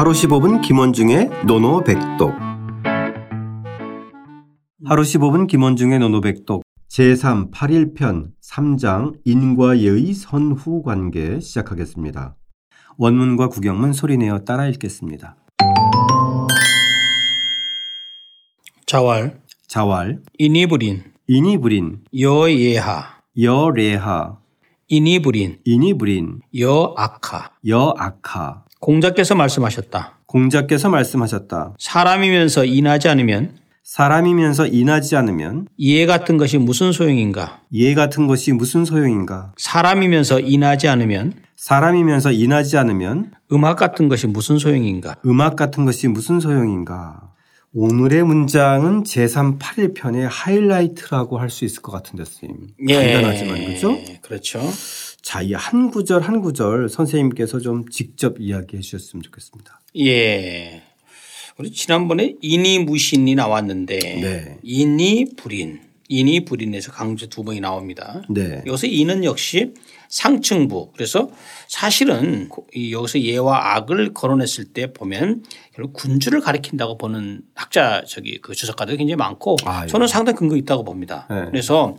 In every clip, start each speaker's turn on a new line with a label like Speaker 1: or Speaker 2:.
Speaker 1: 하루 15분 김원중의 노노백독. 하루 15분 김원중의 노노백독. 제3 8일편 3장 인과예의 선후관계 시작하겠습니다. 원문과 구경문 소리내어 따라 읽겠습니다.
Speaker 2: 자왈
Speaker 1: 자왈.
Speaker 2: 이니브린
Speaker 1: 이니브린.
Speaker 2: 여예하
Speaker 1: 여레하.
Speaker 2: 이니브린
Speaker 1: 이니브린.
Speaker 2: 여악하.
Speaker 1: 여악하
Speaker 2: 공자께서 말씀하셨다.
Speaker 1: 공자께서 말씀하셨다.
Speaker 2: 사람이면서 인하지 않으면
Speaker 1: 사람이면서 인하지 않으면
Speaker 2: 이해 같은 것이 무슨 소용인가?
Speaker 1: 이해 같은 것이 무슨 소용인가?
Speaker 2: 사람이면서 인하지 않으면
Speaker 1: 사람이면서 인하지 않으면
Speaker 2: 음악 같은 것이 무슨 소용인가?
Speaker 1: 음악 같은 것이 무슨 소용인가? 오늘의 문장은 제3 8일편의 하이라이트라고 할 수 있을 것 같은데 선생님. 간단하지만 그죠?
Speaker 2: 그렇죠.
Speaker 1: 자, 이 한 구절 한 구절 선생님께서 좀 직접 이야기해 주셨으면 좋겠습니다.
Speaker 2: 예. 우리 지난번에 인이 무신이 나왔는데
Speaker 1: 네.
Speaker 2: 인이 불인, 인이 불인에서 강조 두 번이 나옵니다.
Speaker 1: 네.
Speaker 2: 여기서 인은 역시 상층부. 그래서 사실은 이 여기서 예와 악을 거론했을 때 보면 결국 군주를 가리킨다고 보는 학자 저기 그 주석가들이 굉장히 많고
Speaker 1: 아, 예.
Speaker 2: 저는 상당히 근거 있다고 봅니다.
Speaker 1: 네.
Speaker 2: 그래서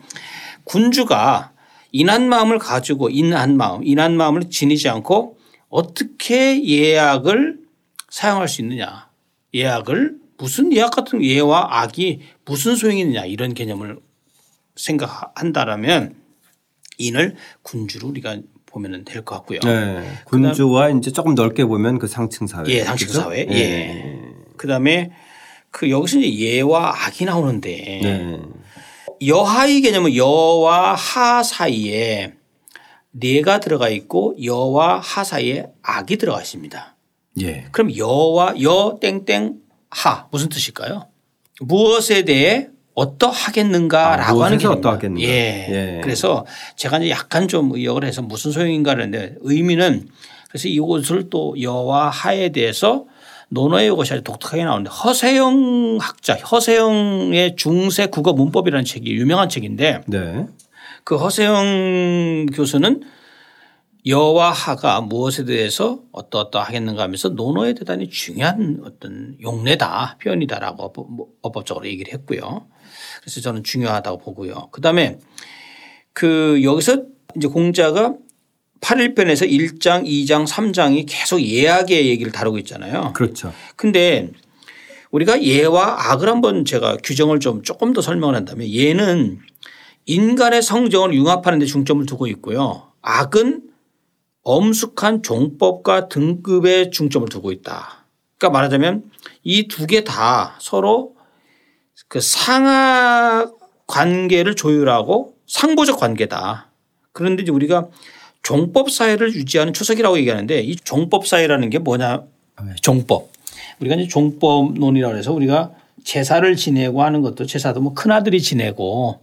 Speaker 2: 군주가 인한 마음을 가지고 인한 마음, 인한 마음을 지니지 않고 어떻게 예약을 사용할 수 있느냐. 예약을 무슨 예약 같은 예와 악이 무슨 소용이 있느냐 이런 개념을 생각한다라면 인을 군주로 우리가 보면 될것 같고요.
Speaker 1: 네. 군주와 이제 조금 넓게 보면 그 상층 사회.
Speaker 2: 예, 상층
Speaker 1: 그죠?
Speaker 2: 사회. 예. 그다음에 그 여기서 이제 예와 악이 나오는데
Speaker 1: 네.
Speaker 2: 여하의 개념은 여와 하 사이에 내가 들어가 있고 여와 하 사이에 악이 들어가 있습니다.
Speaker 1: 예.
Speaker 2: 그럼 여와 여 땡땡 하 무슨 뜻일까요? 무엇에 대해 어떠하겠는가라고
Speaker 1: 아,
Speaker 2: 하는 개념입니다.
Speaker 1: 어떠하겠는가.
Speaker 2: 예.
Speaker 1: 예.
Speaker 2: 그래서 제가 이제 약간 좀 의역을 해서 무슨 소용인가 하는데 의미는 그래서 이것을 또 여와 하에 대해서 논어의 것이 아주 독특하게 나오는데 허세영 학자 허세영의 중세 국어 문법이라는 책이 유명한 책인데
Speaker 1: 네.
Speaker 2: 그 허세영 교수는 여와 하가 무엇에 대해서 어떠어떠 하겠는가 하면서 논어에 대단히 중요한 어떤 용례다 표현이다라고 법- 뭐 어법적으로 얘기를 했고요. 그래서 저는 중요하다고 보고요. 그 다음에 그 여기서 이제 공자가 8일편에서 1장, 2장, 3장이 계속 예약의 얘기를 다루고 있잖아요.
Speaker 1: 그렇죠.
Speaker 2: 근데 우리가 예와 악을 한번 제가 규정을 좀 조금 더 설명을 한다면 예는 인간의 성정을 융합하는 데 중점을 두고 있고요. 악은 엄숙한 종법과 등급에 중점을 두고 있다. 그러니까 말하자면 이 두 개 다 서로 그 상하 관계를 조율하고 상보적 관계다. 그런데 이제 우리가 종법 사회를 유지하는 추석이라고 얘기하는데 이 종법 사회라는 게 뭐냐 종법. 우리가 이제 종법론이라고 해서 우리가 제사를 지내고 하는 것도 제사도 뭐 큰아들이 지내고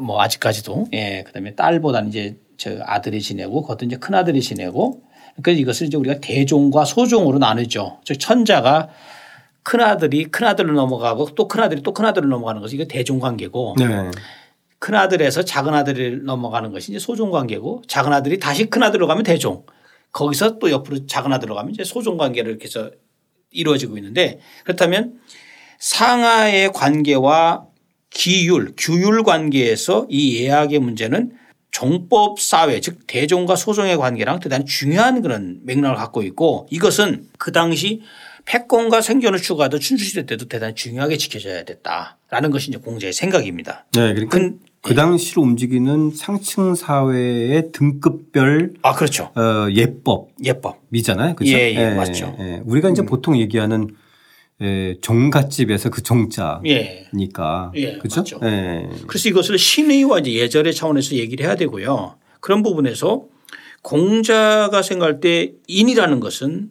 Speaker 2: 뭐 아직까지도 예 그다음에 딸보다는 이제 저 아들이 지내고 그것도 이제 큰아들이 지내고 그러니까 이것을 이제 우리가 대종과 소종으로 나누죠. 즉 천자가 큰아들이 큰아들로 넘어가고 또 큰아들이 또 큰아들로 넘어가는 것이 이거 대종 관계고
Speaker 1: 네.
Speaker 2: 큰 아들에서 작은 아들을 넘어가는 것이 이제 소종 관계고 작은 아들이 다시 큰 아들로 가면 대종 거기서 또 옆으로 작은 아들로 가면 이제 소종 관계를 이렇게 해서 이루어지고 있는데 그렇다면 상하의 관계와 기율, 규율 관계에서 이 예약의 문제는 종법 사회 즉 대종과 소종의 관계랑 대단히 중요한 그런 맥락을 갖고 있고 이것은 그 당시 패권과 생존을 추구하던 춘추시대 때도 대단히 중요하게 지켜져야 됐다라는 것이 이제 공자의 생각입니다.
Speaker 1: 네. 그러니까
Speaker 2: 근-
Speaker 1: 그 당시로 움직이는 상층 사회의 등급별
Speaker 2: 아 그렇죠.
Speaker 1: 어, 예법
Speaker 2: 예법.
Speaker 1: 이잖아요. 그죠?
Speaker 2: 예, 예, 맞죠.
Speaker 1: 예. 우리가 이제 보통 얘기하는 예, 종갓집에서 그 종자니까.
Speaker 2: 예. 예? 맞죠.
Speaker 1: 예.
Speaker 2: 그래서 이것을 신의와 이제 예절의 차원에서 얘기를 해야 되고요. 그런 부분에서 공자가 생각할 때 인이라는 것은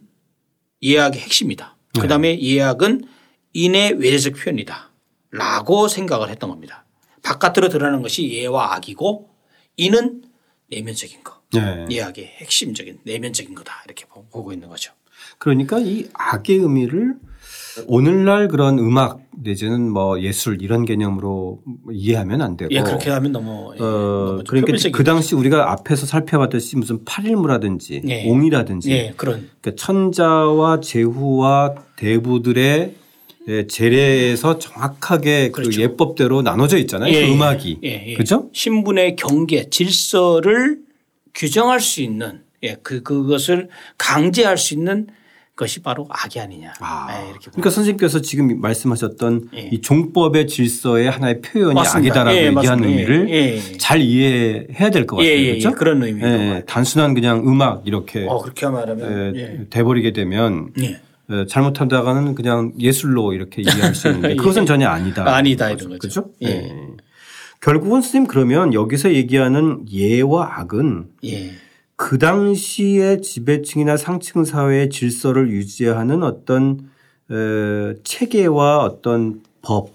Speaker 2: 예약의 핵심이다. 그 다음에 예약은 인의 외래적 표현이다. 라고 생각을 했던 겁니다. 바깥으로 드러나는 것이 예와 악이고 인은 내면적인 거.
Speaker 1: 예.
Speaker 2: 예약의 핵심적인 내면적인 거다. 이렇게 보고 있는 거죠.
Speaker 1: 그러니까 이 악의 의미를 오늘날 그런 음악 내지는 뭐 예술 이런 개념으로 이해하면 안 되고.
Speaker 2: 예, 그렇게 하면 너무.
Speaker 1: 예, 어, 그러니까 그 당시 우리가 앞에서 살펴봤듯이 무슨 팔일무라든지 예. 옹이라든지
Speaker 2: 예, 그런.
Speaker 1: 그러니까 천자와 제후와 대부들의 예, 재래에서 정확하게 그 그렇죠. 그 예법대로 나눠져 있잖아요. 예, 그 음악이. 예, 예. 그죠?
Speaker 2: 신분의 경계, 질서를 규정할 수 있는 예, 그, 그것을 강제할 수 있는 것이 바로 악이 아니냐. 아.
Speaker 1: 네, 이렇게 그러니까 선생님께서 지금 말씀하셨던 예. 이 종법의 질서의 하나의 표현이 맞습니다. 악이다라고 예, 얘기한 맞습니다. 의미를 예, 예. 잘 이해해야 될 것 같아요. 예, 예, 그렇죠?
Speaker 2: 그런 의미죠.
Speaker 1: 단순한 그냥 음악 이렇게
Speaker 2: 어, 그렇게 말하면
Speaker 1: 돼버리게 되면 잘못한다가는 그냥 예술로 이렇게 이해할 수 있는데 그것은 전혀 아니다.
Speaker 2: 아니다 이런 거죠.
Speaker 1: 그렇죠? 예. 결국은 스님 그러면 여기서 얘기하는 예와 악은 그 당시의 지배층이나 상층 사회의 질서를 유지하는 어떤 어, 체계와 어떤 법,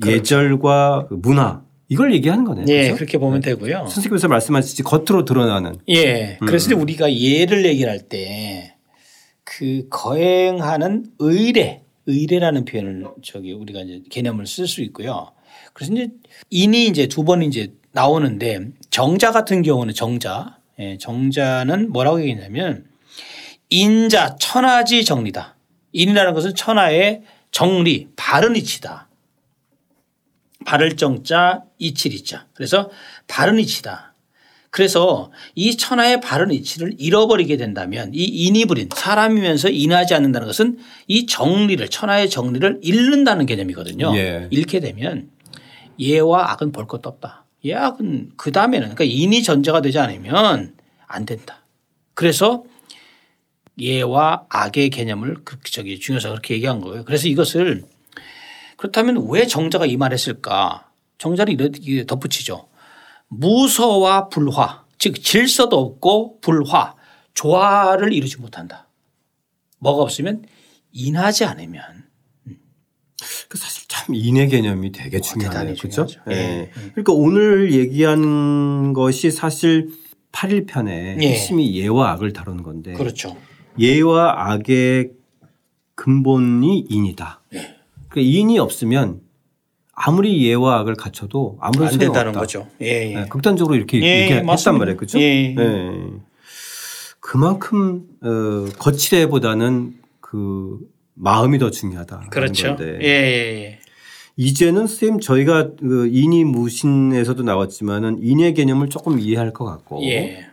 Speaker 1: 그렇죠. 예절과 그 문화 이걸 얘기하는 거네요.
Speaker 2: 예, 그렇죠? 그렇게 보면 되고요.
Speaker 1: 선생님께서 말씀하셨듯이 겉으로 드러나는.
Speaker 2: 예. 그래서 음. 우리가 예를 얘기할 때 그 거행하는 의례, 의례라는 표현을 저기 우리가 이제 개념을 쓸 수 있고요. 그래서 이제 인이 이제 두 번 이제 나오는데 정자 같은 경우는 정자 예, 정자는 뭐라고 얘기했냐면 인자 천하지 정리다. 인이라는 것은 천하의 정리, 바른 이치다. 바를 정자, 이칠 이자. 그래서 바른 이치다. 그래서 이 천하의 바른 이치를 잃어버리게 된다면 이 인이 부린 사람이면서 인하지 않는다는 것은 이 정리를 천하의 정리를 잃는다는 개념이거든요. 예. 잃게 되면 예와 악은 볼 것도 없다. 예악은 그 다음에는 그러니까 인이 전제가 되지 않으면 안 된다. 그래서 예와 악의 개념을 그렇게 저기 중요해서 그렇게 얘기한 거예요. 그래서 이것을 그렇다면 왜 정자가 이 말 했을까? 정자를 이렇게 덧붙이죠. 무서와 불화, 즉 질서도 없고 불화, 조화를 이루지 못한다. 뭐가 없으면 인하지 않으면
Speaker 1: 그 사실 참 인의 개념이 되게 중요하네요. 그렇죠? 네. 그러니까 오늘 얘기하는 것이 사실 8일편에 예. 핵심이 예와 악을 다루는 건데
Speaker 2: 그렇죠.
Speaker 1: 예와 악의 근본이 인이다. 예. 그러니까 인이 없으면 아무리 예와 악을 갖춰도 아무런 안
Speaker 2: 된다는 거죠. 예,
Speaker 1: 예. 네, 극단적으로 이렇게 예, 얘기했단 말이에요. 그렇죠? 예. 네. 그만큼 어, 거칠애보다는 그 마음이 더 중요하다.
Speaker 2: 그렇죠. 건데. 예, 예, 예.
Speaker 1: 이제는 쌤 저희가 그 인이 무신에서도 나왔지만은 인의 개념을 조금 이해할 것 같고 예.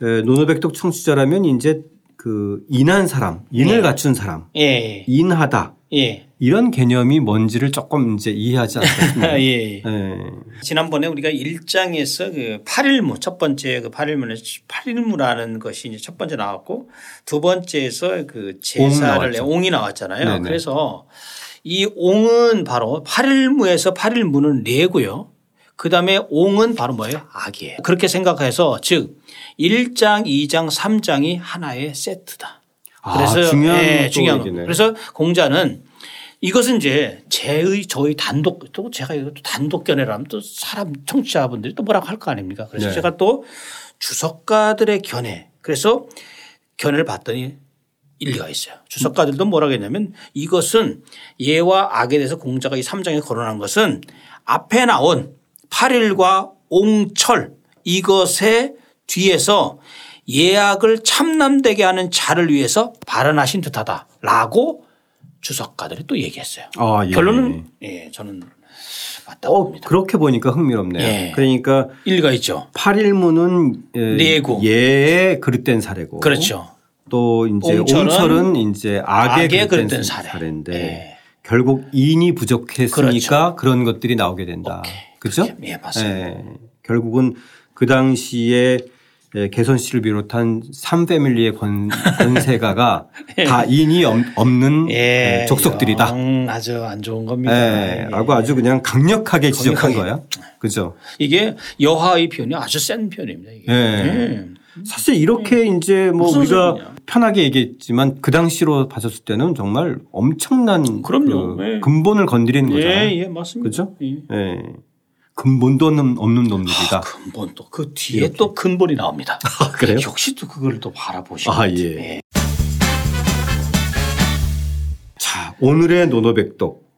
Speaker 1: 노노백독 청취자라면 이제 그 인한 사람, 인을 예. 갖춘 사람, 예. 인하다. 예. 이런 개념이 뭔지를 조금 이제 이해하지 않겠습니까? 예. 예.
Speaker 2: 지난번에 우리가 1장에서 그 8일무 첫 번째 그 8일무는 8일무라는 것이 이제 첫 번째 나왔고 두 번째에서 그 제사를 옹 옹이 나왔잖아요. 네네. 그래서 이 옹은 바로 8일무에서 8일무는 내고요. 그 다음에 옹은 바로 뭐예요? 악이에요. 그렇게 생각해서 즉 1장, 2장, 3장이 하나의 세트다.
Speaker 1: 아, 그래서 아, 중요한, 네, 중요한 거.
Speaker 2: 그래서 공자는 이것은 이제 제의 저희 단독 또 제가 이것도 단독 견해라면 또 사람 청취자분들이 또 뭐라고 할 거 아닙니까? 그래서 네. 제가 또 주석가들의 견해 그래서 견해를 봤더니 일리가 있어요. 주석가들도 뭐라고 했냐면 이것은 예와 악에 대해서 공자가 이 3장에 거론한 것은 앞에 나온 8일과 옹철 이것의 뒤에서 예악을 참남되게 하는 자를 위해서 발언하신 듯하다라고 주석가들이 또 얘기했어요. 아, 예. 결론은 예, 저는 맞다고 어, 봅니다.
Speaker 1: 그렇게 보니까 흥미롭네요. 예. 그러니까
Speaker 2: 일리가 있죠.
Speaker 1: 8일문은
Speaker 2: 내고
Speaker 1: 예의 그릇된 사례고
Speaker 2: 그렇죠.
Speaker 1: 또 이제 옹철은, 옹철은 이제 악의, 악의 그릇된 사례. 인데 네. 결국 인이 부족했으니까 그렇죠. 그런 것들이 나오게 된다. 그렇죠?
Speaker 2: 예, 맞습니다. 네.
Speaker 1: 결국은 그 당시에 개선 씨를 비롯한 3패밀리의 권, 권세가가 예. 다 인이 없는 예, 족속들이다.
Speaker 2: 아주 안 좋은 겁니다.
Speaker 1: 예, 라고 아주 그냥 강력하게 지적한 거야. 그죠?
Speaker 2: 이게 여하의 표현이 아주 센 표현입니다. 이게. 예.
Speaker 1: 사실 이렇게 음. 이제 뭐 우리가 소리냐. 편하게 얘기했지만 그 당시로 봤었을 때는 정말 엄청난 그럼요. 그 네. 근본을 건드리는 예, 거잖아요.
Speaker 2: 예, 맞습니다.
Speaker 1: 그렇죠? 예. 예. 근본도 없는, 없는 놈들이다.
Speaker 2: 아, 근본도 그 뒤에 이렇게. 또 근본이 나옵니다.
Speaker 1: 아, 그래요?
Speaker 2: 역시 또 그걸 또 바라보시고.
Speaker 1: 아, 예. 예. 오늘의 노노백독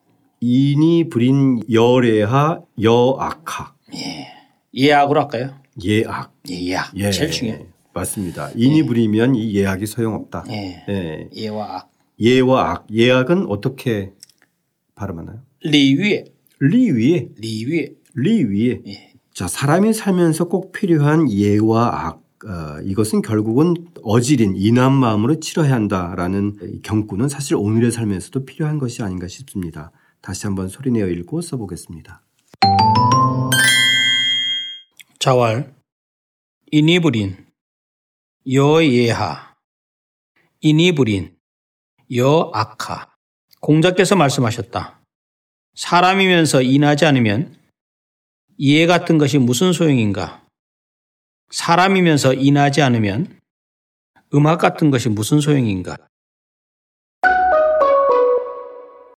Speaker 1: 인이 부린 여래하 여악하.
Speaker 2: 예. 예악으로 할까요?
Speaker 1: 예악.
Speaker 2: 예악. 예. 제일 중요해.
Speaker 1: 맞습니다. 인이 예. 부리면 이 예악이 소용없다.
Speaker 2: 예. 예. 예와 악.
Speaker 1: 예와 악. 예악은 어떻게 발음하나요?
Speaker 2: 리 위에. 礼乐. 礼
Speaker 1: 乐. 礼乐. 예. 자, 사람이 살면서 꼭 필요한 예와 악. 어, 이것은 결국은 어질인 인한 마음으로 치러야 한다라는 경구는 사실 오늘의 삶에서도 필요한 것이 아닌가 싶습니다. 다시 한번 소리내어 읽고 써보겠습니다.
Speaker 2: 자왈 인이불인 여예하 인이불인 여악하 공자께서 말씀하셨다. 사람이면서 인하지 않으면 이해 같은 것이 무슨 소용인가? 사람이면서 인하지 않으면 음악 같은 것이 무슨 소용인가?